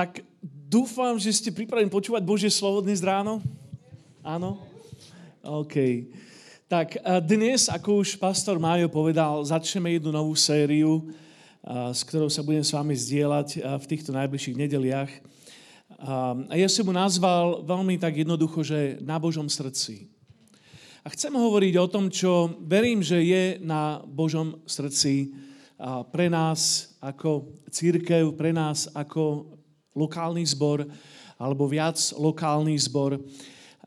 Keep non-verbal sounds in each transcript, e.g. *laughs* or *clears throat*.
Tak dúfam, že ste pripravení počúvať Božie slovo dnes ráno. Áno? OK. Tak dnes, ako už pastor Májo povedal, začneme jednu novú sériu, s ktorou sa budem s vami zdieľať v týchto najbližších nedeliach. A ja som mu nazval veľmi tak jednoducho, že na Božom srdci. A chcem hovoriť o tom, čo verím, že je na Božom srdci pre nás ako církev, pre nás ako lokálny zbor alebo viac lokálny zbor.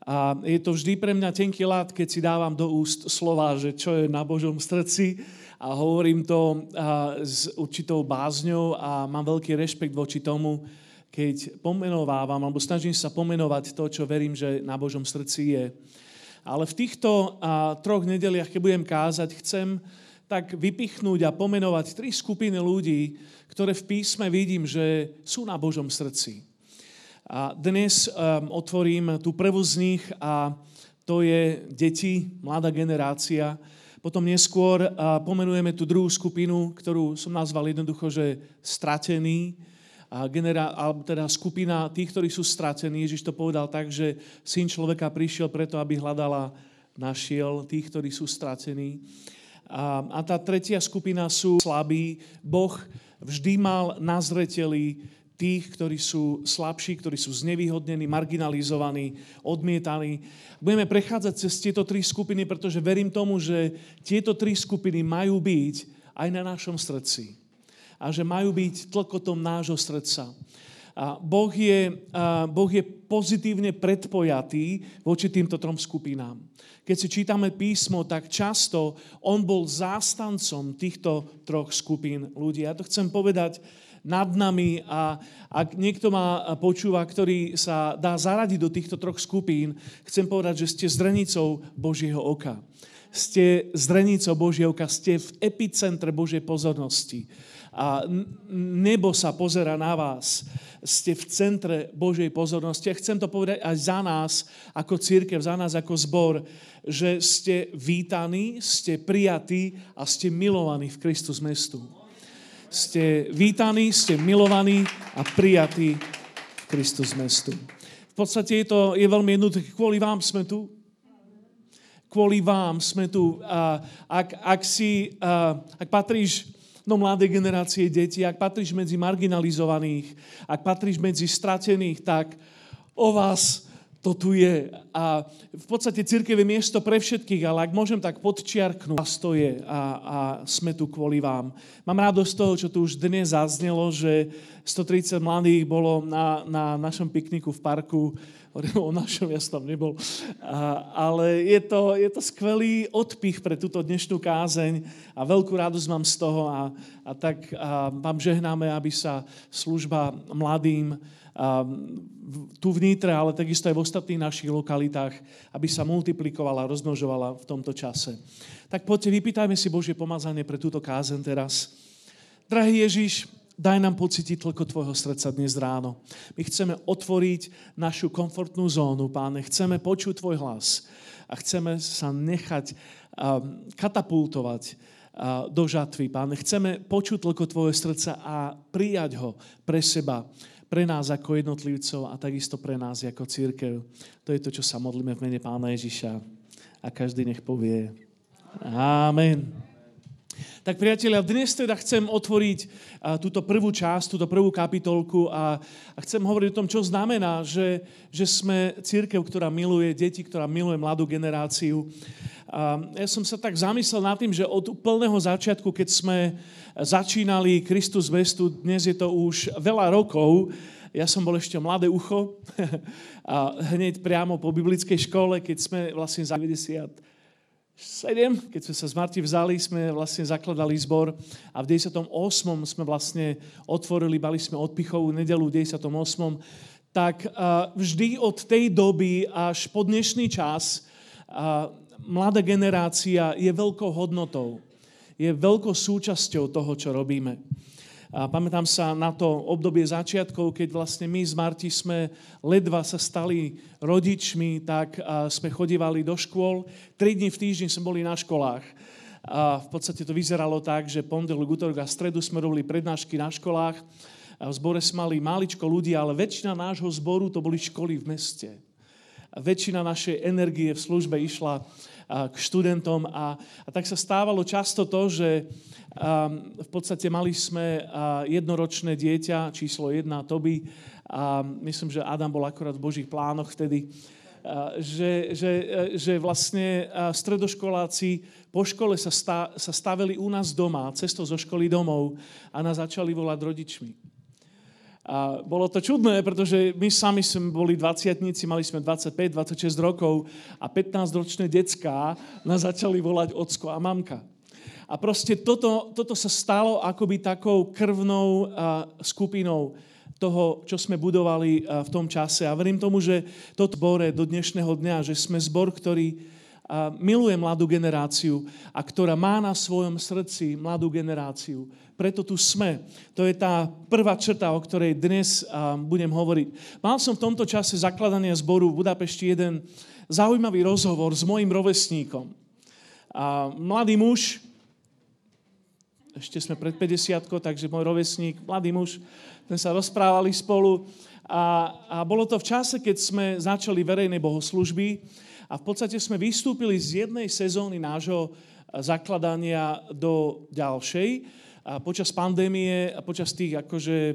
A je to vždy pre mňa tenký lát, keď si dávam do úst slova, že čo je na Božom srdci a hovorím to s určitou bázňou a mám veľký rešpekt voči tomu, keď pomenovávam alebo snažím sa pomenovať to, čo verím, že na Božom srdci je. Ale v týchto troch nedeliach, keď budem kázať, chcem tak vypichnúť a pomenovať tri skupiny ľudí, ktoré v písme vidím, že sú na Božom srdci. A dnes um, otvorím tú prvú z nich a to je deti, mladá generácia. Potom neskôr uh, pomenujeme tú druhú skupinu, ktorú som nazval jednoducho, že stratený. A genera- alebo teda skupina tých, ktorí sú stratení. Ježiš to povedal tak, že syn človeka prišiel preto, aby hľadala našiel tých, ktorí sú stratení. A, a tá tretia skupina sú slabí. Boh vždy mal na zreteli tých, ktorí sú slabší, ktorí sú znevýhodnení, marginalizovaní, odmietaní. Budeme prechádzať cez tieto tri skupiny, pretože verím tomu, že tieto tri skupiny majú byť aj na našom srdci. A že majú byť tlkotom nášho srdca. A boh, je, a boh je pozitívne predpojatý voči týmto trom skupinám. Keď si čítame písmo, tak často on bol zástancom týchto troch skupín ľudí. Ja to chcem povedať nad nami a ak niekto ma počúva, ktorý sa dá zaradiť do týchto troch skupín, chcem povedať, že ste zrenicou Božieho oka. Ste zrenicou Božieho oka, ste v epicentre Božej pozornosti a nebo sa pozera na vás. Ste v centre Božej pozornosti. A chcem to povedať aj za nás ako církev, za nás ako zbor, že ste vítaní, ste prijatí a ste milovaní v Kristus mestu. Ste vítaní, ste milovaní a prijatí v Kristus mestu. V podstate je to je veľmi jednoduché. Kvôli vám sme tu. Kvôli vám sme tu. A ak, ak, si, ak patríš do mladej generácie detí, ak patríš medzi marginalizovaných, ak patríš medzi stratených, tak o vás to tu je. A v podstate církev je miesto pre všetkých, ale ak môžem tak podčiarknúť, vás to je a, a sme tu kvôli vám. Mám radosť z toho, čo tu už dnes zaznelo, že 130 mladých bolo na, na našom pikniku v parku o našom, ja som tam nebol. A, ale je to, je to skvelý odpich pre túto dnešnú kázeň a veľkú radosť mám z toho a, a tak a vám žehnáme, aby sa služba mladým a, tu vnitre, ale takisto aj v ostatných našich lokalitách, aby sa multiplikovala, rozmnožovala v tomto čase. Tak poďte, vypýtajme si Božie pomazanie pre túto kázen teraz. Drahý Ježiš, Daj nám pocítiť toľko Tvojho srdca dnes ráno. My chceme otvoriť našu komfortnú zónu, Páne. Chceme počuť Tvoj hlas a chceme sa nechať um, katapultovať uh, do žatvy, Páne. Chceme počuť toľko Tvoje srdca a prijať ho pre seba, pre nás ako jednotlivcov a takisto pre nás ako církev. To je to, čo sa modlíme v mene Pána Ježiša. A každý nech povie Amen. Tak priatelia, dnes teda chcem otvoriť túto prvú časť, túto prvú kapitolku a, a chcem hovoriť o tom, čo znamená, že, že sme církev, ktorá miluje deti, ktorá miluje mladú generáciu. A ja som sa tak zamyslel nad tým, že od úplného začiatku, keď sme začínali Kristus Vestu, dnes je to už veľa rokov, ja som bol ešte mladé ucho *laughs* a hneď priamo po biblickej škole, keď sme vlastne za 90 7, keď sme sa z Marti vzali, sme vlastne zakladali zbor a v 98. sme vlastne otvorili, mali sme odpichovú nedelu v 98. Tak vždy od tej doby až po dnešný čas mladá generácia je veľkou hodnotou. Je veľkou súčasťou toho, čo robíme. A pamätám sa na to obdobie začiatkov, keď vlastne my z Marti sme ledva sa stali rodičmi, tak sme chodívali do škôl. Tri dní v týždni sme boli na školách. A v podstate to vyzeralo tak, že pondelok, útorok a stredu sme robili prednášky na školách. v zbore sme mali maličko ľudí, ale väčšina nášho zboru to boli školy v meste. A väčšina našej energie v službe išla k študentom a, a tak sa stávalo často to, že um, v podstate mali sme uh, jednoročné dieťa, číslo jedna, Toby, a myslím, že Adam bol akorát v Božích plánoch vtedy, že, že, že vlastne stredoškoláci po škole sa, stá, sa stavili u nás doma, cestou zo školy domov a nás začali volať rodičmi. A bolo to čudné, pretože my sami sme boli 20 mali sme 25-26 rokov a 15-ročné decká nás začali volať ocko a mamka. A proste toto, toto sa stalo akoby takou krvnou skupinou toho, čo sme budovali v tom čase. A verím tomu, že toto bore do dnešného dňa, že sme zbor, ktorý miluje mladú generáciu a ktorá má na svojom srdci mladú generáciu. Preto tu sme. To je tá prvá črta, o ktorej dnes budem hovoriť. Mal som v tomto čase zakladania zboru v Budapešti jeden zaujímavý rozhovor s mojim rovesníkom. Mladý muž, ešte sme pred 50 takže môj rovesník, mladý muž, sme sa rozprávali spolu a, a bolo to v čase, keď sme začali verejné bohoslužby a v podstate sme vystúpili z jednej sezóny nášho zakladania do ďalšej a počas pandémie a počas tých akože e,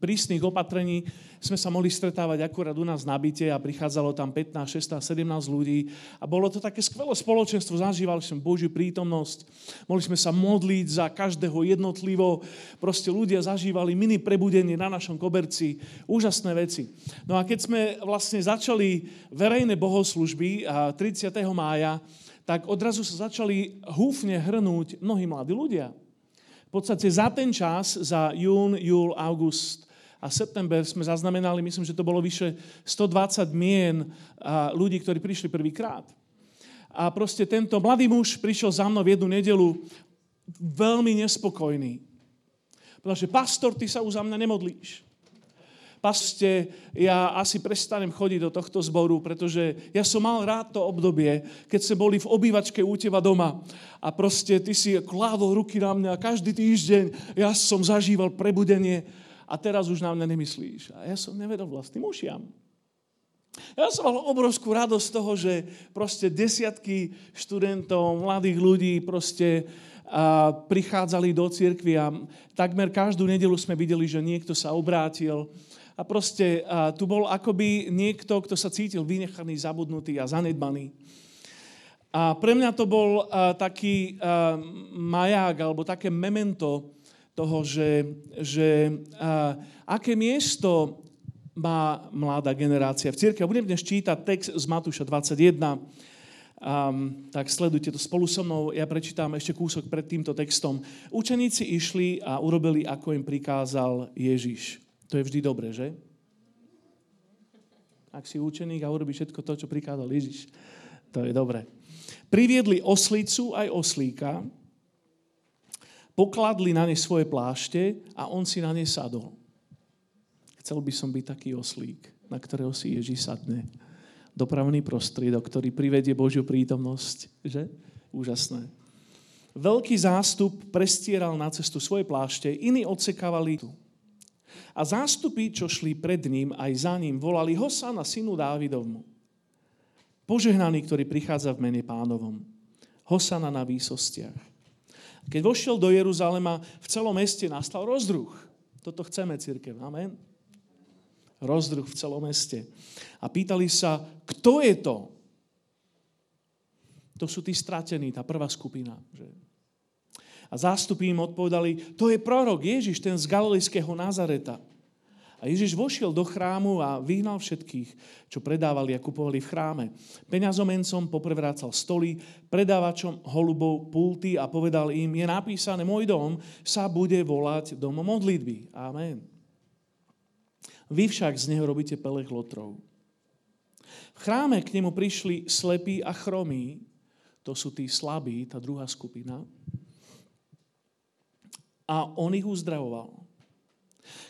prísnych opatrení sme sa mohli stretávať akurát u nás na byte a prichádzalo tam 15, 16, 17 ľudí a bolo to také skvelé spoločenstvo, zažívali sme Božiu prítomnosť, mohli sme sa modliť za každého jednotlivo, proste ľudia zažívali mini prebudenie na našom koberci, úžasné veci. No a keď sme vlastne začali verejné bohoslužby 30. mája, tak odrazu sa začali húfne hrnúť mnohí mladí ľudia. V podstate za ten čas, za jún, júl, august a september sme zaznamenali, myslím, že to bolo vyše 120 mien ľudí, ktorí prišli prvýkrát. A proste tento mladý muž prišiel za mnou v jednu nedelu veľmi nespokojný. Pretože pastor, ty sa už za mňa nemodlíš paste, ja asi prestanem chodiť do tohto zboru, pretože ja som mal rád to obdobie, keď sme boli v obývačke u teba doma a proste ty si kládol ruky na mňa každý týždeň ja som zažíval prebudenie a teraz už na mňa nemyslíš. A ja som nevedol vlastným ušiam. Ja som mal obrovskú radosť z toho, že proste desiatky študentov, mladých ľudí proste a prichádzali do cirkvi a takmer každú nedelu sme videli, že niekto sa obrátil a proste a tu bol akoby niekto, kto sa cítil vynechaný, zabudnutý a zanedbaný. A pre mňa to bol a, taký a, maják alebo také memento toho, že, že a, aké miesto má mladá generácia v cirkvi. Budem dnes čítať text z Matúša 21. Um, tak sledujte to spolu so mnou. Ja prečítam ešte kúsok pred týmto textom. Učeníci išli a urobili, ako im prikázal Ježiš. To je vždy dobré, že? Ak si učeník a urobí všetko to, čo prikázal Ježiš, to je dobré. Priviedli oslicu aj oslíka, pokladli na ne svoje plášte a on si na ne sadol. Chcel by som byť taký oslík, na ktorého si Ježiš sadne. Dopravný prostriedok, ktorý privedie Božiu prítomnosť. Že? Úžasné. Veľký zástup prestieral na cestu svoje plášte, iní odsekávali tu. A zástupy, čo šli pred ním, aj za ním, volali Hosana, synu Dávidovmu. Požehnaný, ktorý prichádza v mene pánovom. Hosana na výsostiach. Keď vošiel do Jeruzalema, v celom meste nastal rozdruh. Toto chceme, církev. Amen. Rozdruh v celom meste. A pýtali sa, kto je to? To sú tí stratení, tá prvá skupina. Že a zástupy im odpovedali, to je prorok Ježiš, ten z galilejského Nazareta. A Ježiš vošiel do chrámu a vyhnal všetkých, čo predávali a kupovali v chráme. Peňazomencom poprevrácal stoly, predávačom holubov pulty a povedal im, je napísané, môj dom sa bude volať dom modlitby. Amen. Vy však z neho robíte pelech lotrov. V chráme k nemu prišli slepí a chromí, to sú tí slabí, tá druhá skupina, a on ich uzdravoval.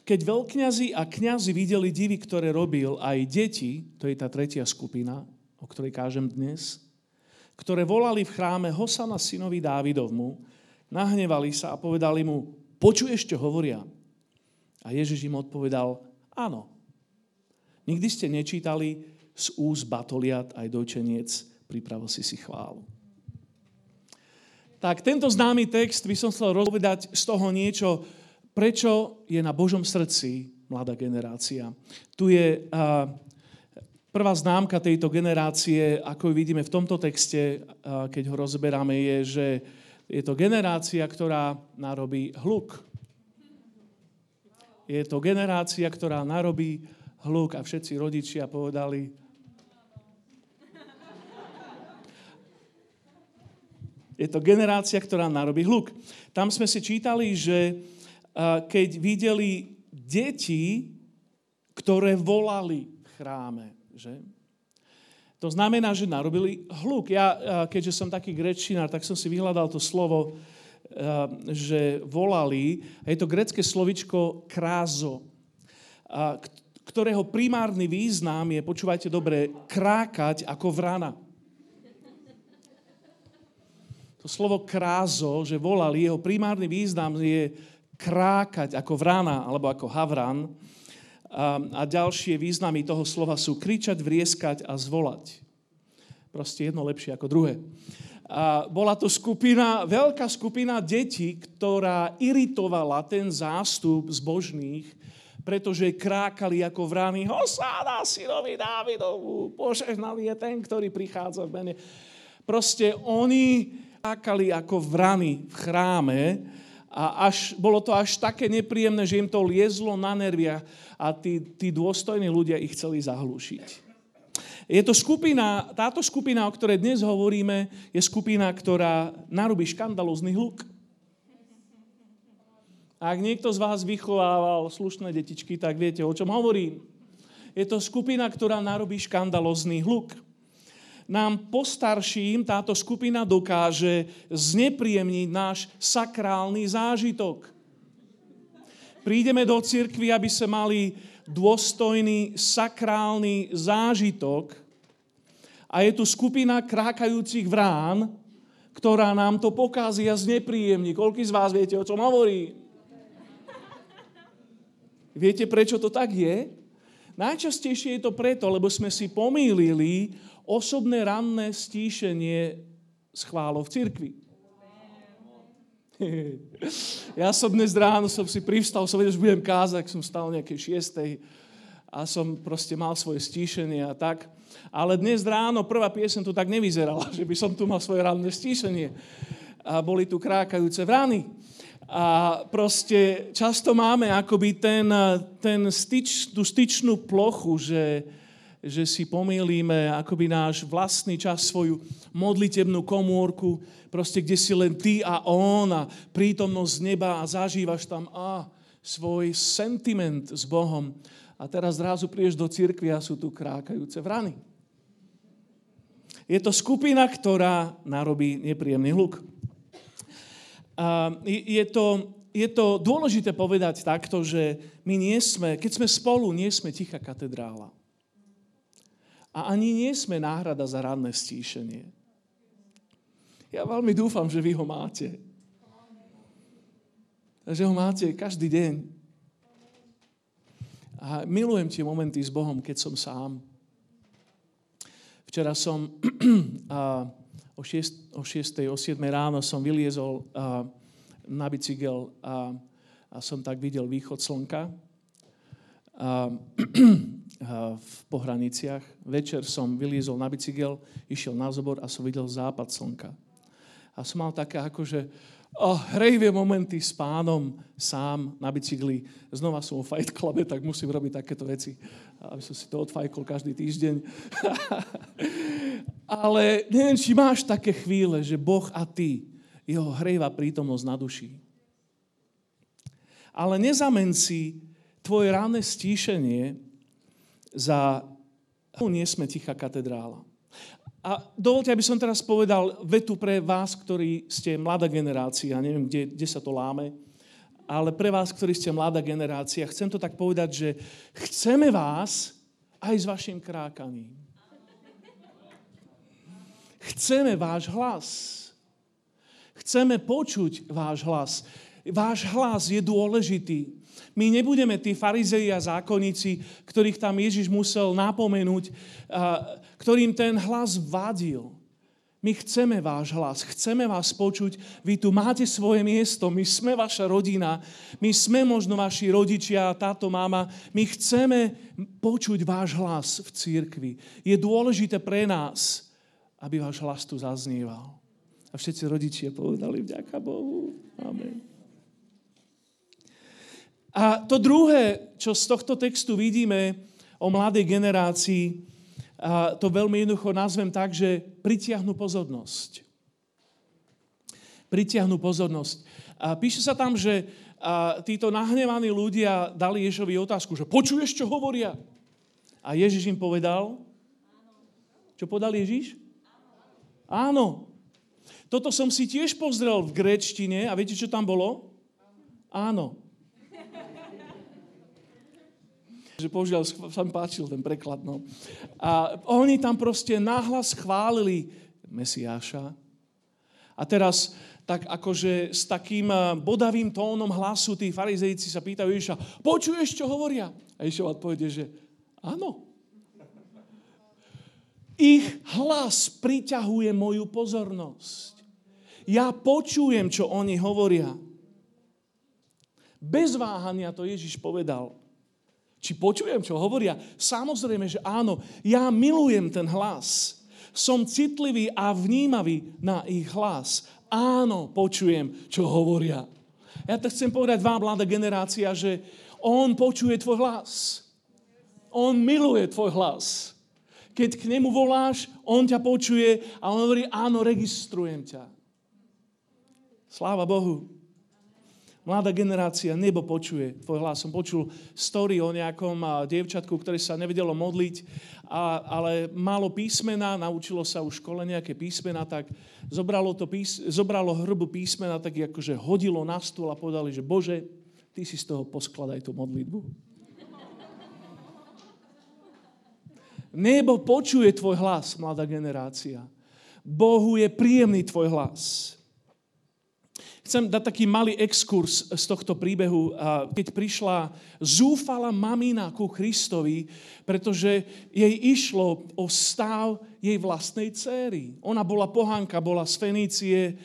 Keď veľkňazi a kňazi videli divy, ktoré robil, aj deti, to je tá tretia skupina, o ktorej kážem dnes, ktoré volali v chráme Hosana synovi Dávidovmu, nahnevali sa a povedali mu, počuješ, čo hovoria? A Ježiš im odpovedal, áno. Nikdy ste nečítali z úst batoliat aj dojčeniec, pripravil si si chválu. Tak tento známy text by som chcel rozpovedať z toho niečo, prečo je na Božom srdci mladá generácia. Tu je prvá známka tejto generácie, ako ju vidíme v tomto texte, keď ho rozberáme, je, že je to generácia, ktorá narobí hluk. Je to generácia, ktorá narobí hluk a všetci rodičia povedali, Je to generácia, ktorá narobí hluk. Tam sme si čítali, že keď videli deti, ktoré volali v chráme, že? To znamená, že narobili hluk. Ja, keďže som taký grečinár, tak som si vyhľadal to slovo, že volali. Je to grecké slovičko krázo, ktorého primárny význam je, počúvajte dobre, krákať ako vrana. To slovo krázo, že volali, jeho primárny význam je krákať ako vrana alebo ako havran. A, a ďalšie významy toho slova sú kričať, vrieskať a zvolať. Proste jedno lepšie ako druhé. A bola to skupina, veľká skupina detí, ktorá iritovala ten zástup zbožných, pretože krákali ako vrany, Hosáda synovi Dávidovu, požehnaný je ten, ktorý prichádza v mene. Proste oni skákali ako vrany v chráme a až, bolo to až také nepríjemné, že im to liezlo na nervia a tí, tí dôstojní ľudia ich chceli zahlúšiť. Je to skupina, táto skupina, o ktorej dnes hovoríme, je skupina, ktorá narobí škandalózny hluk. Ak niekto z vás vychovával slušné detičky, tak viete, o čom hovorím. Je to skupina, ktorá narobí škandalózny hluk nám postarším táto skupina dokáže znepríjemniť náš sakrálny zážitok. Prídeme do cirkvi, aby sme mali dôstojný sakrálny zážitok a je tu skupina krákajúcich vrán, ktorá nám to pokazí a znepríjemní. Koľký z vás viete, o čom hovorí? Viete, prečo to tak je? Najčastejšie je to preto, lebo sme si pomýlili osobné ranné stíšenie schválo v cirkvi. *laughs* Ja som dnes ráno som si privstal, som vedel, že budem kázať, som stal nejakej šiestej a som proste mal svoje stíšenie a tak. Ale dnes ráno prvá piesen tu tak nevyzerala, *laughs* že by som tu mal svoje ranné stíšenie. A boli tu krákajúce vrany. A proste často máme akoby ten, ten styč, tú styčnú plochu, že, že si pomýlíme akoby náš vlastný čas, svoju modlitebnú komórku, proste kde si len ty a on a prítomnosť neba a zažívaš tam a svoj sentiment s Bohom. A teraz zrazu prídeš do cirkvi a sú tu krákajúce vrany. Je to skupina, ktorá narobí nepríjemný hluk. A je, to, je to dôležité povedať takto, že my nie sme, keď sme spolu, nie sme tichá katedrála. A ani nie sme náhrada za ranné stíšenie. Ja veľmi dúfam, že vy ho máte. Že ho máte každý deň. A milujem tie momenty s Bohom, keď som sám. Včera som *clears throat* a, o 6, o 6, o 7 ráno som vyliezol a, na bicykel a, a som tak videl východ slnka. A, *clears throat* v pohraniciach. Večer som vyliezol na bicykel, išiel na zobor a som videl západ slnka. A som mal také akože oh, hrejvie momenty s pánom sám na bicykli. Znova som vo Fight Clube, tak musím robiť takéto veci, aby som si to odfajkol každý týždeň. *laughs* Ale neviem, či máš také chvíle, že Boh a ty, jeho hrejva prítomnosť na duši. Ale nezamen si tvoje ráne stíšenie za... Nie sme tichá katedrála. A dovolte, aby som teraz povedal vetu pre vás, ktorí ste mladá generácia, neviem, kde, kde sa to láme, ale pre vás, ktorí ste mladá generácia, chcem to tak povedať, že chceme vás aj s vašim krákaním. Chceme váš hlas. Chceme počuť váš hlas. Váš hlas je dôležitý. My nebudeme tí farizei a zákonníci, ktorých tam Ježiš musel napomenúť, ktorým ten hlas vadil. My chceme váš hlas, chceme vás počuť, vy tu máte svoje miesto, my sme vaša rodina, my sme možno vaši rodičia, táto mama, my chceme počuť váš hlas v církvi. Je dôležité pre nás, aby váš hlas tu zaznieval. A všetci rodičia povedali vďaka Bohu. Amen. A to druhé, čo z tohto textu vidíme o mladej generácii, to veľmi jednoducho nazvem tak, že pritiahnu pozornosť. Pritiahnu pozornosť. A píše sa tam, že títo nahnevaní ľudia dali Ježovi otázku, že počuješ, čo hovoria? A Ježiš im povedal, čo povedal Ježiš? Áno. Toto som si tiež pozrel v gréčtine a viete, čo tam bolo? Áno. Že použil, sa mi páčil ten preklad. No. A oni tam proste nahlas chválili Mesiáša. A teraz tak akože s takým eh, bodavým tónom hlasu tí farizejci sa pýtajú Ježiša, počuješ, čo hovoria? A Ježiš odpovede, že áno. Ich hlas priťahuje moju pozornosť. Ja počujem, čo oni hovoria. Bez váhania to Ježiš povedal. Či počujem, čo hovoria? Samozrejme, že áno. Ja milujem ten hlas. Som citlivý a vnímavý na ich hlas. Áno, počujem, čo hovoria. Ja to chcem povedať vám, mladá generácia, že on počuje tvoj hlas. On miluje tvoj hlas. Keď k nemu voláš, on ťa počuje a on hovorí, áno, registrujem ťa. Sláva Bohu. Mladá generácia, nebo počuje tvoj hlas. Som počul story o nejakom dievčatku, ktoré sa nevedelo modliť, a, ale malo písmena, naučilo sa už škole nejaké písmena, tak zobralo, to pís, zobralo hrbu písmena, tak akože hodilo na stôl a povedali, že Bože, ty si z toho poskladaj tú modlitbu. Nebo počuje tvoj hlas, mladá generácia. Bohu je príjemný tvoj hlas. Chcem dať taký malý exkurs z tohto príbehu, keď prišla zúfala mamina ku Kristovi, pretože jej išlo o stav jej vlastnej céry. Ona bola pohanka, bola z Fenície,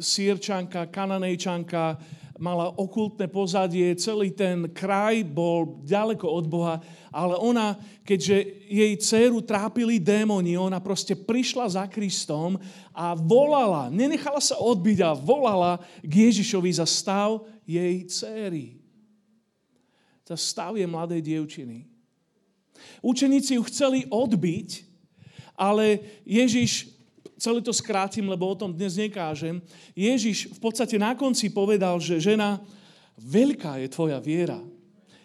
sírčanka, kananejčanka, mala okultné pozadie, celý ten kraj bol ďaleko od Boha, ale ona, keďže jej dceru trápili démoni, ona proste prišla za Kristom a volala, nenechala sa odbiť a volala k Ježišovi za stav jej céry. Za stav je mladej dievčiny. Učeníci ju chceli odbiť, ale Ježiš celé to skrátim, lebo o tom dnes nekážem. Ježiš v podstate na konci povedal, že žena, veľká je tvoja viera.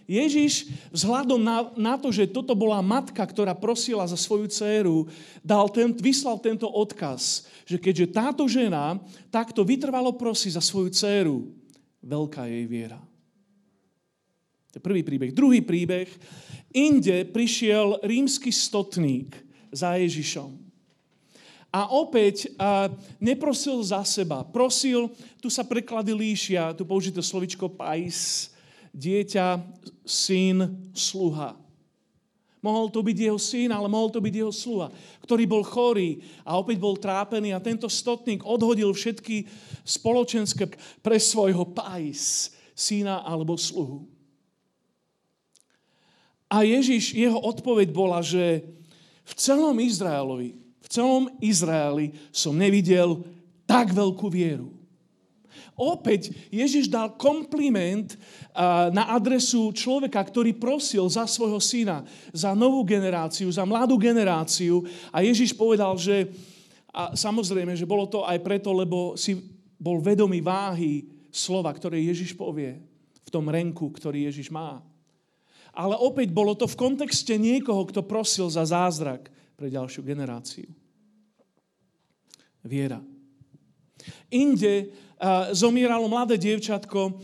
Ježiš vzhľadom na, na to, že toto bola matka, ktorá prosila za svoju dceru, dal ten, vyslal tento odkaz, že keďže táto žena takto vytrvalo prosí za svoju dceru, veľká je jej viera. To je prvý príbeh. Druhý príbeh. Inde prišiel rímsky stotník za Ježišom. A opäť a neprosil za seba. Prosil, tu sa preklady líšia, tu použité slovičko pais, dieťa, syn, sluha. Mohol to byť jeho syn, ale mohol to byť jeho sluha, ktorý bol chorý a opäť bol trápený a tento stotník odhodil všetky spoločenské pre svojho pais, syna alebo sluhu. A Ježiš, jeho odpoveď bola, že v celom Izraelovi celom Izraeli som nevidel tak veľkú vieru. Opäť Ježiš dal kompliment na adresu človeka, ktorý prosil za svojho syna, za novú generáciu, za mladú generáciu. A Ježiš povedal, že a samozrejme, že bolo to aj preto, lebo si bol vedomý váhy slova, ktoré Ježiš povie v tom renku, ktorý Ježiš má. Ale opäť bolo to v kontexte niekoho, kto prosil za zázrak pre ďalšiu generáciu viera. Inde zomieralo mladé dievčatko,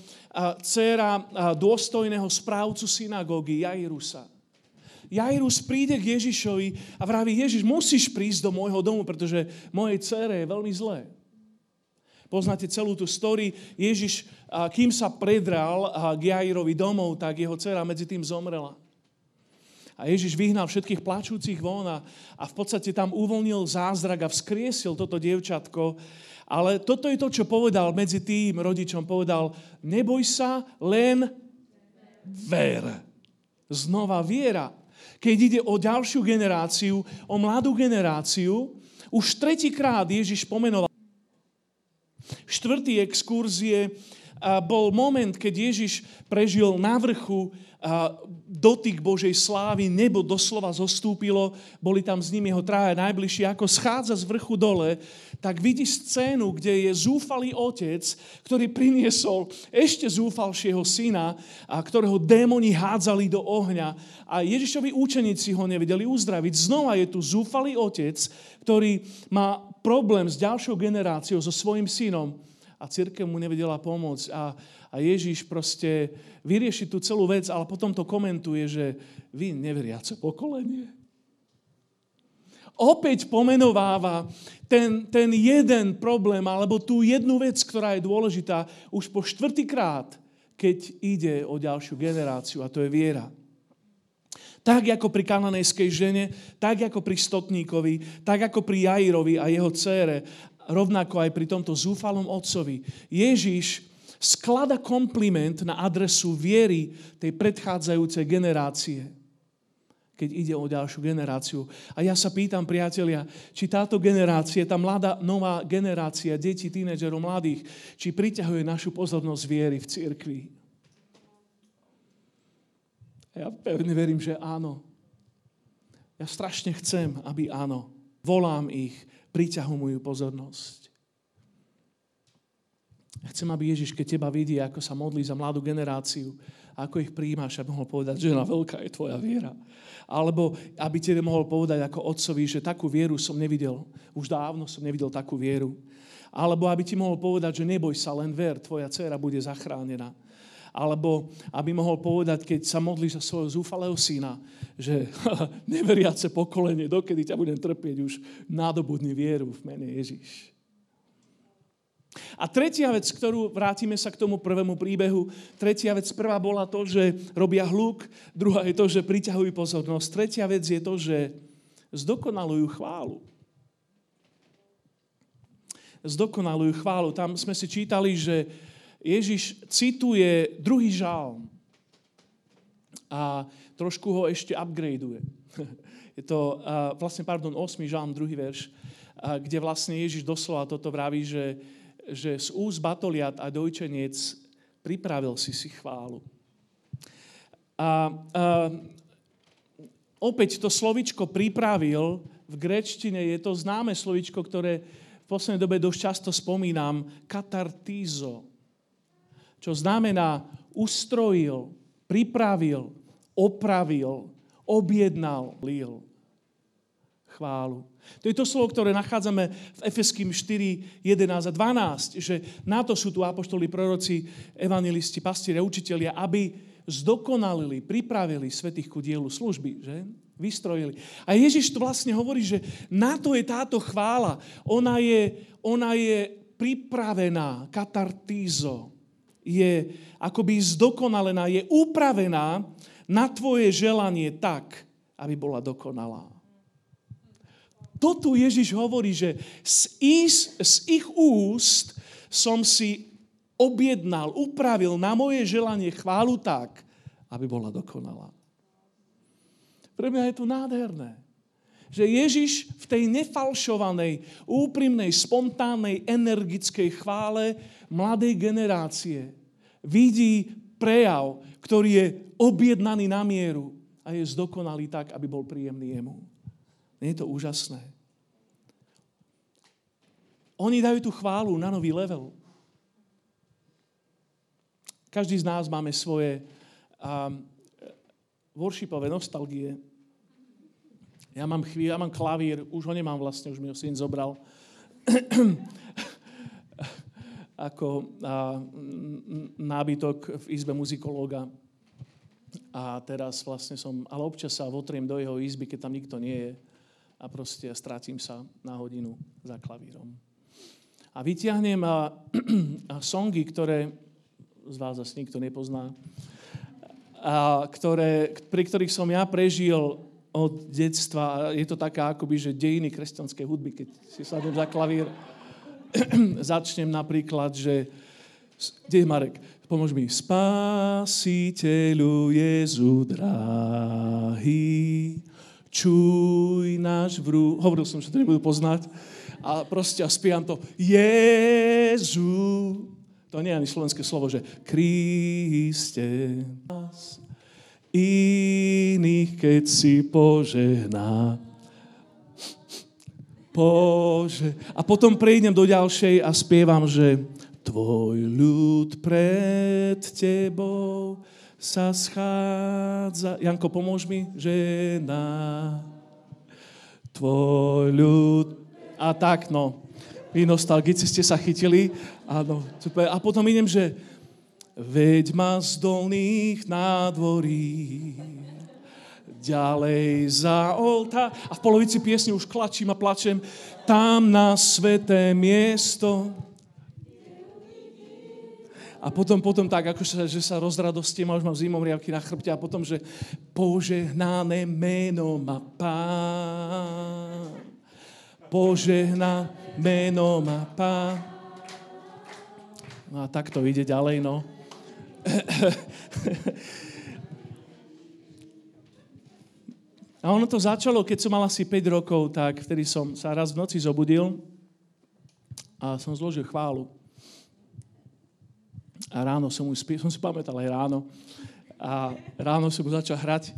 dcera dôstojného správcu synagógy Jairusa. Jairus príde k Ježišovi a vraví, Ježiš, musíš prísť do môjho domu, pretože mojej dcere je veľmi zlé. Poznáte celú tú story. Ježiš, kým sa predral k Jairovi domov, tak jeho dcera medzi tým zomrela. A Ježiš vyhnal všetkých plačúcich von a, a v podstate tam uvoľnil zázrak a vzkriesil toto dievčatko. Ale toto je to, čo povedal medzi tým rodičom. Povedal, neboj sa, len ver. Znova viera. Keď ide o ďalšiu generáciu, o mladú generáciu, už tretíkrát Ježiš pomenoval. Štvrtý exkurzie bol moment, keď Ježiš prežil na vrchu dotyk Božej slávy, nebo doslova zostúpilo, boli tam s ním jeho traja najbližší, ako schádza z vrchu dole, tak vidí scénu, kde je zúfalý otec, ktorý priniesol ešte zúfalšieho syna, a ktorého démoni hádzali do ohňa. A Ježišovi účeníci ho nevedeli uzdraviť. Znova je tu zúfalý otec, ktorý má problém s ďalšou generáciou, so svojim synom a církev mu nevedela pomôcť. A, a Ježiš proste vyrieši tú celú vec, ale potom to komentuje, že vy neveriace pokolenie. Opäť pomenováva ten, ten jeden problém, alebo tú jednu vec, ktorá je dôležitá už po štvrtýkrát, keď ide o ďalšiu generáciu, a to je viera. Tak ako pri kananejskej žene, tak ako pri Stotníkovi, tak ako pri Jairovi a jeho cére, rovnako aj pri tomto zúfalom otcovi. Ježiš sklada kompliment na adresu viery tej predchádzajúcej generácie keď ide o ďalšiu generáciu. A ja sa pýtam, priatelia, či táto generácia, tá mladá, nová generácia detí, tínedžerov, mladých, či priťahuje našu pozornosť viery v cirkvi. Ja pevne verím, že áno. Ja strašne chcem, aby áno. Volám ich, priťahujú moju pozornosť. Chcem, aby Ježiš, keď teba vidí, ako sa modlí za mladú generáciu, ako ich príjmaš, aby mohol povedať, že na veľká je tvoja viera. Alebo aby ti mohol povedať ako otcovi, že takú vieru som nevidel. Už dávno som nevidel takú vieru. Alebo aby ti mohol povedať, že neboj sa, len ver, tvoja dcera bude zachránená. Alebo aby mohol povedať, keď sa modlíš za svojho zúfalého syna, že *laughs* neveriace pokolenie, dokedy ťa budem trpieť, už nádobudný vieru v mene Ježiš. A tretia vec, ktorú vrátime sa k tomu prvému príbehu, tretia vec, prvá bola to, že robia hluk, druhá je to, že priťahujú pozornosť. Tretia vec je to, že zdokonalujú chválu. Zdokonalujú chválu. Tam sme si čítali, že Ježiš cituje druhý žálm a trošku ho ešte upgradeuje. *laughs* Je to vlastne, pardon, 8. žálm, druhý verš, kde vlastne Ježiš doslova toto vraví, že že z úst batoliat a dojčeniec pripravil si si chválu. A, a opäť to slovičko pripravil, v grečtine je to známe slovičko, ktoré v poslednej dobe dosť často spomínam, katartízo, čo znamená ustrojil, pripravil, opravil, objednal, lil chválu. To je to slovo, ktoré nachádzame v Efeským 4, 11 a 12, že na to sú tu apoštoli, proroci, evangelisti, pastieri a učitelia, aby zdokonalili, pripravili svetých ku dielu služby, že? Vystrojili. A Ježiš tu vlastne hovorí, že na to je táto chvála. Ona je, ona je pripravená, katartízo. Je akoby zdokonalená, je upravená na tvoje želanie tak, aby bola dokonalá. Toto Ježiš hovorí, že z, ich, z ich úst som si objednal, upravil na moje želanie chválu tak, aby bola dokonalá. Pre mňa je to nádherné. Že Ježiš v tej nefalšovanej, úprimnej, spontánnej, energickej chvále mladej generácie vidí prejav, ktorý je objednaný na mieru a je zdokonalý tak, aby bol príjemný jemu. Nie je to úžasné? Oni dajú tú chválu na nový level. Každý z nás máme svoje um, worshipové nostalgie. Ja mám, chvíľ, ja mám klavír, už ho nemám vlastne, už mi ho syn zobral. *clears throat* ako nábytok v izbe muzikológa. A teraz vlastne som, ale občas sa votriem do jeho izby, keď tam nikto nie je a proste strátim sa na hodinu za klavírom. A vyťahnem a, *clears throat* a songy, ktoré z vás asi nikto nepozná, a ktoré, pri ktorých som ja prežil od detstva. Je to taká akoby, že dejiny kresťanskej hudby, keď si sadnem za klavír. *clears throat* Začnem napríklad, že... Kde je Marek? Pomôž mi. Spasiteľu Jezu drahý, čuj náš vrú... Hovoril som, že to nebudú poznať. A proste a spievam to. Jezu. To nie je ani slovenské slovo, že Kriste iných, keď si požehná. Bože. A potom prejdem do ďalšej a spievam, že Tvoj ľud pred tebou sa schádza. Janko, pomôž mi. Žena. Tvoj ľud. A tak, no. Vy nostalgici ste sa chytili. Áno. A potom idem, že veď ma z dolných nádvorí ďalej za olta. A v polovici piesne už klačím a plačem. Tam na sveté miesto a potom, potom tak, ako sa, že sa rozradostím a už mám zimom riavky na chrbte a potom, že požehnané meno má pán. Požehná meno má pán. No a tak to ide ďalej, no. *laughs* A ono to začalo, keď som mal asi 5 rokov, tak vtedy som sa raz v noci zobudil a som zložil chválu. A ráno som už spí, som si pamätal aj ráno. A ráno som už začal hrať.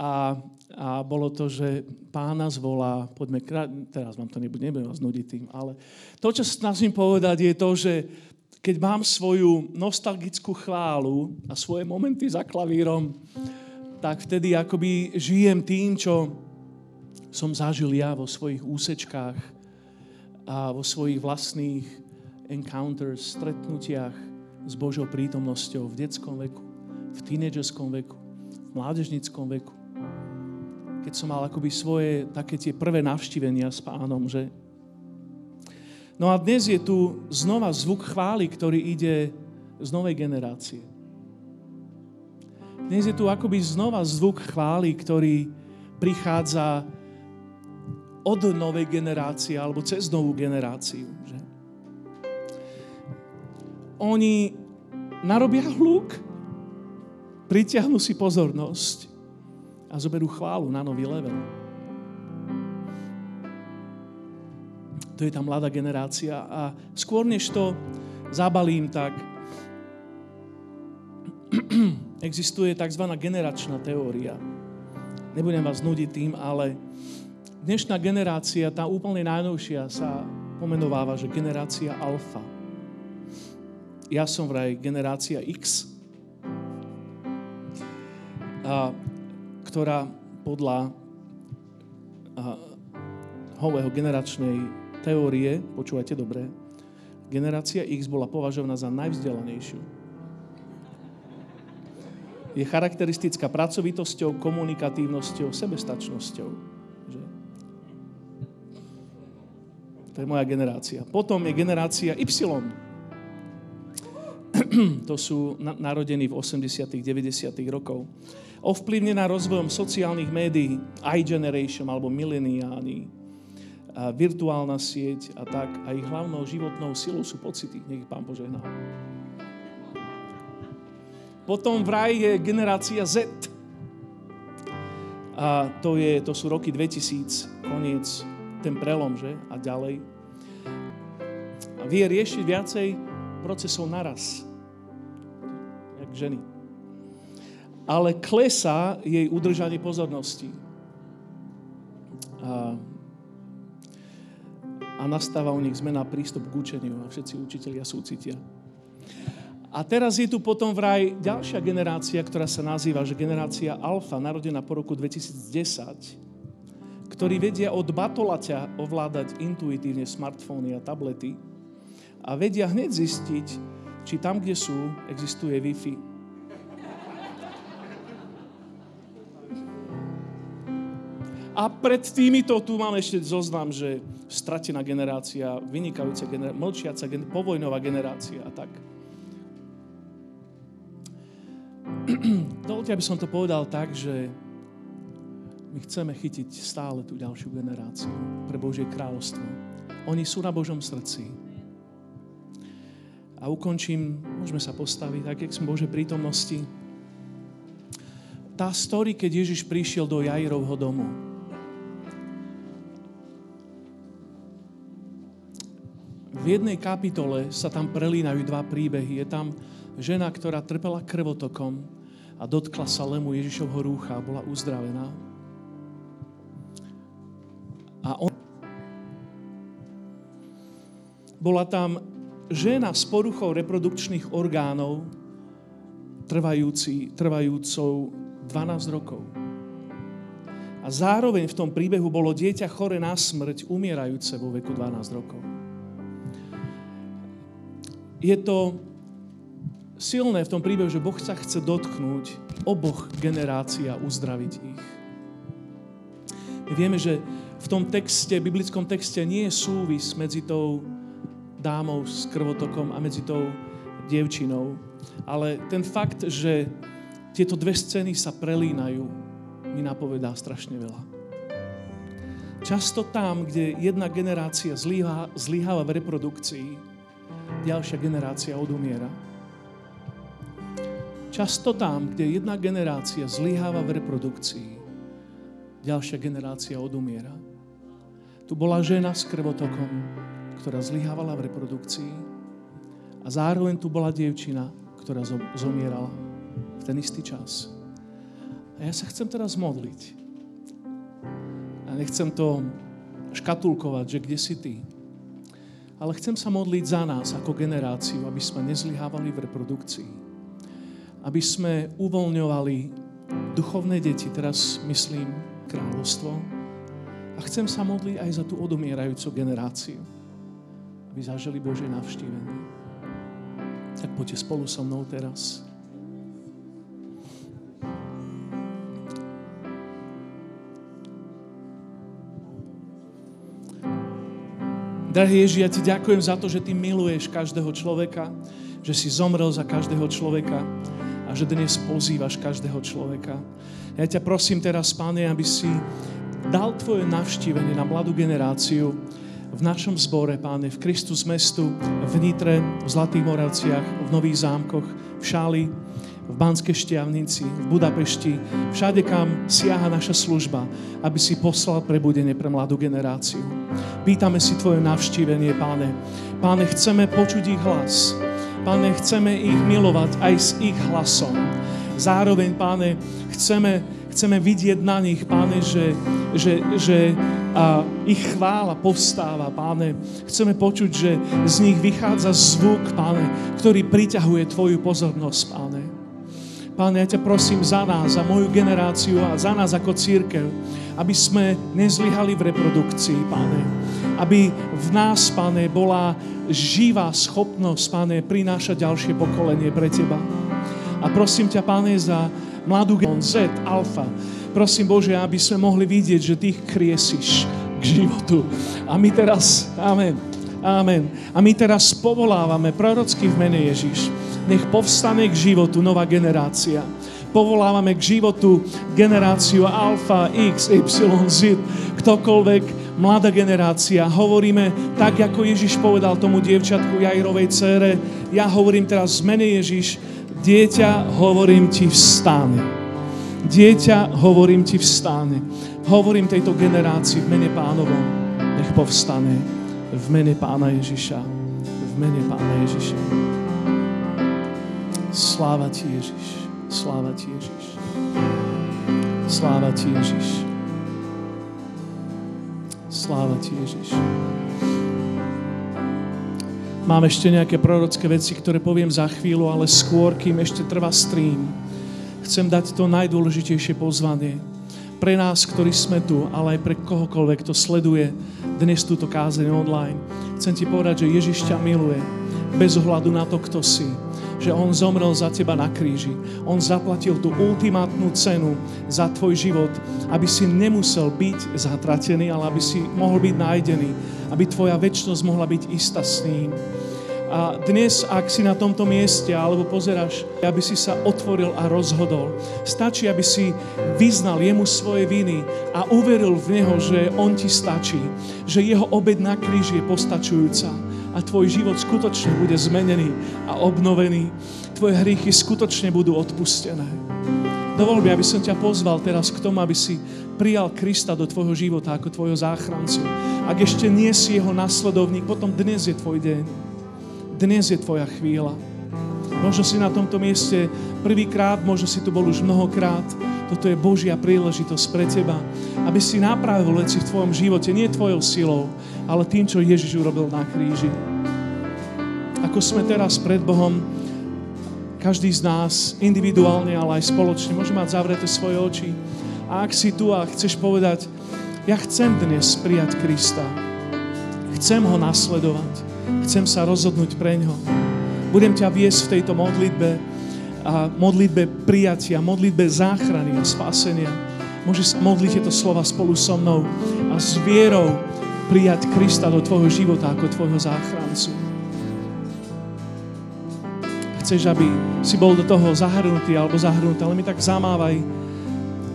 A, a bolo to, že pána zvolá, poďme, teraz vám to nebudem, nebudem vás nudiť tým, ale to, čo snažím povedať, je to, že keď mám svoju nostalgickú chválu a svoje momenty za klavírom, tak vtedy akoby žijem tým, čo som zažil ja vo svojich úsečkách a vo svojich vlastných encounters, stretnutiach s Božou prítomnosťou v detskom veku, v tínedžerskom veku, v mládežnickom veku. Keď som mal akoby svoje také tie prvé navštívenia s pánom, že No a dnes je tu znova zvuk chvály, ktorý ide z novej generácie. Dnes je tu akoby znova zvuk chvály, ktorý prichádza od novej generácie alebo cez novú generáciu. Že? oni narobia hluk, pritiahnu si pozornosť a zoberú chválu na nový level. To je tá mladá generácia a skôr než to zabalím, tak *clears throat* existuje tzv. generačná teória. Nebudem vás nudiť tým, ale dnešná generácia, tá úplne najnovšia, sa pomenováva, že generácia alfa ja som vraj generácia X, a, ktorá podľa a, hového generačnej teórie, počúvajte dobre, generácia X bola považovaná za najvzdelanejšiu. Je charakteristická pracovitosťou, komunikatívnosťou, sebestačnosťou. Že? To je moja generácia. Potom je generácia Y *clears throat* to sú narodení v 80 90 rokov. Ovplyvnená rozvojom sociálnych médií, iGeneration alebo mileniáni, virtuálna sieť a tak. A ich hlavnou životnou silou sú pocity. Nech ich Pán požehná. Potom vraj je generácia Z. A to, je, to sú roky 2000, koniec, ten prelom, že? A ďalej. A vie riešiť viacej procesov naraz jak ženy. Ale klesá jej udržanie pozornosti. A, a nastáva u nich zmena prístup k učeniu a všetci učiteľia súcitia. A teraz je tu potom vraj ďalšia generácia, ktorá sa nazýva, že generácia Alfa, narodená po roku 2010, ktorí vedia od batolaťa ovládať intuitívne smartfóny a tablety a vedia hneď zistiť, či tam, kde sú, existuje Wi-Fi. A pred týmito tu mám ešte zoznam, že stratená generácia, vynikajúca generácia, mlčiaca, povojnová generácia a tak. *clears throat* Dovolte, aby som to povedal tak, že my chceme chytiť stále tú ďalšiu generáciu pre Božie kráľovstvo. Oni sú na Božom srdci. A ukončím, môžeme sa postaviť, tak jak som Bože prítomnosti. Tá story, keď Ježiš prišiel do Jairovho domu. V jednej kapitole sa tam prelínajú dva príbehy. Je tam žena, ktorá trpela krvotokom a dotkla sa lemu Ježišovho rúcha a bola uzdravená. A on... Bola tam žena s poruchou reprodukčných orgánov, trvajúci, trvajúcou 12 rokov. A zároveň v tom príbehu bolo dieťa chore na smrť, umierajúce vo veku 12 rokov. Je to silné v tom príbehu, že Boh sa chce dotknúť oboch generácií a uzdraviť ich. My vieme, že v tom texte, biblickom texte nie je súvis medzi tou dámou s krvotokom a medzi tou dievčinou. Ale ten fakt, že tieto dve scény sa prelínajú, mi napovedá strašne veľa. Často tam, kde jedna generácia zlyháva v reprodukcii, ďalšia generácia odumiera. Často tam, kde jedna generácia zlyháva v reprodukcii, ďalšia generácia odumiera. Tu bola žena s krvotokom, ktorá zlyhávala v reprodukcii a zároveň tu bola dievčina, ktorá zomierala v ten istý čas. A ja sa chcem teraz modliť. A nechcem to škatulkovať, že kde si ty. Ale chcem sa modliť za nás ako generáciu, aby sme nezlyhávali v reprodukcii aby sme uvoľňovali duchovné deti, teraz myslím kráľovstvo. A chcem sa modliť aj za tú odomierajúcu generáciu, aby zažili Bože navštívenie. Tak poďte spolu so mnou teraz. Drahý Ježi, ja ti ďakujem za to, že ty miluješ každého človeka, že si zomrel za každého človeka a že dnes pozývaš každého človeka. Ja ťa prosím teraz, Páne, aby si dal Tvoje navštívenie na mladú generáciu v našom zbore, Páne, v Kristus mestu, v Nitre, v Zlatých Moravciach, v Nových zámkoch, v Šáli, v Banskej Štiavnici, v Budapešti, všade, kam siaha naša služba, aby si poslal prebudenie pre mladú generáciu. Pýtame si Tvoje navštívenie, Páne. Páne, chceme počuť ich hlas. Pane, chceme ich milovať aj s ich hlasom. Zároveň, Pane, chceme, chceme vidieť na nich, Pane, že, že, že a ich chvála povstáva, Pane. Chceme počuť, že z nich vychádza zvuk, Pane, ktorý priťahuje Tvoju pozornosť, Pane. Páne, ja ťa prosím za nás, za moju generáciu a za nás ako církev, aby sme nezlyhali v reprodukcii, Páne. Aby v nás, Páne, bola živá schopnosť, Páne, prinášať ďalšie pokolenie pre Teba. A prosím ťa, Páne, za mladú Z, Alfa. Prosím, Bože, aby sme mohli vidieť, že Ty ich kriesiš k životu. A my teraz, amen, amen. A my teraz povolávame prorocky v mene Ježiš nech povstane k životu nová generácia. Povolávame k životu generáciu Alfa, X, Y, Z, ktokoľvek, mladá generácia. Hovoríme tak, ako Ježiš povedal tomu dievčatku Jairovej cére. Ja hovorím teraz z mene Ježiš, dieťa, hovorím ti vstáne. Dieťa, hovorím ti vstáne. Hovorím tejto generácii v mene pánovom. Nech povstane v mene pána Ježiša. V mene pána Ježiša. Sláva Ti, Ježiš. Sláva Ti, Ježiš. Sláva Ti, Ježiš. Sláva Ti, Ježiš. Mám ešte nejaké prorocké veci, ktoré poviem za chvíľu, ale skôr, kým ešte trvá stream, chcem dať to najdôležitejšie pozvanie pre nás, ktorí sme tu, ale aj pre kohokoľvek, kto sleduje dnes túto kázeň online. Chcem ti povedať, že Ježiš ťa miluje bez ohľadu na to, kto si že On zomrel za teba na kríži. On zaplatil tú ultimátnu cenu za tvoj život, aby si nemusel byť zatratený, ale aby si mohol byť nájdený, aby tvoja väčšnosť mohla byť istá s ním. A dnes, ak si na tomto mieste alebo pozeráš, aby si sa otvoril a rozhodol. Stačí, aby si vyznal jemu svoje viny a uveril v neho, že on ti stačí. Že jeho obed na kríži je postačujúca a tvoj život skutočne bude zmenený a obnovený. Tvoje hriechy skutočne budú odpustené. Dovol mi, aby som ťa pozval teraz k tomu, aby si prijal Krista do tvojho života ako tvojho záchrancu. Ak ešte nie si jeho nasledovník, potom dnes je tvoj deň. Dnes je tvoja chvíľa. Možno si na tomto mieste prvýkrát, možno si tu bol už mnohokrát. Toto je Božia príležitosť pre teba, aby si napravil veci v tvojom živote, nie tvojou silou, ale tým, čo Ježiš urobil na kríži. Ako sme teraz pred Bohom, každý z nás individuálne, ale aj spoločne, môže mať zavreté svoje oči. A ak si tu a chceš povedať, ja chcem dnes prijať Krista, chcem ho nasledovať, Chcem sa rozhodnúť pre ňo. Budem ťa viesť v tejto modlitbe a modlitbe prijatia, modlitbe záchrany a spásenia. Môžeš sa modliť tieto slova spolu so mnou a s vierou prijať Krista do tvojho života ako tvojho záchrancu. Chceš, aby si bol do toho zahrnutý alebo zahrnutý, ale mi tak zamávaj,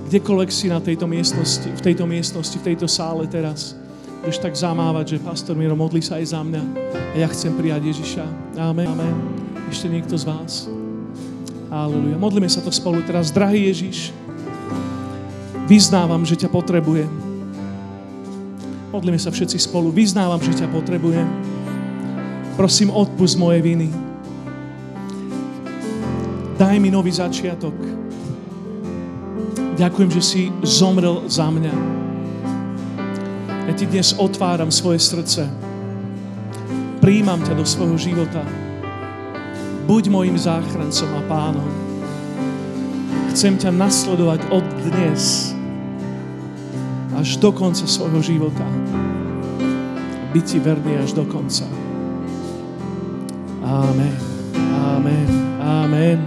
kdekoľvek si na tejto miestnosti, v tejto miestnosti, v tejto sále teraz budeš tak zamávať, že pastor Miro, modli sa aj za mňa a ja chcem prijať Ježiša. Amen. Amen. Ešte niekto z vás? Aleluja. Modlíme sa to spolu teraz. Drahý Ježiš, vyznávam, že ťa potrebujem. Modlíme sa všetci spolu. Vyznávam, že ťa potrebujem. Prosím, odpust moje viny. Daj mi nový začiatok. Ďakujem, že si zomrel za mňa ja ti dnes otváram svoje srdce. Príjmam ťa do svojho života. Buď mojim záchrancom a pánom. Chcem ťa nasledovať od dnes až do konca svojho života. Byť ti verný až do konca. Amen. Amen. Amen.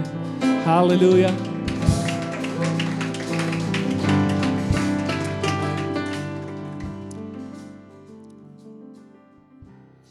Hallelujah.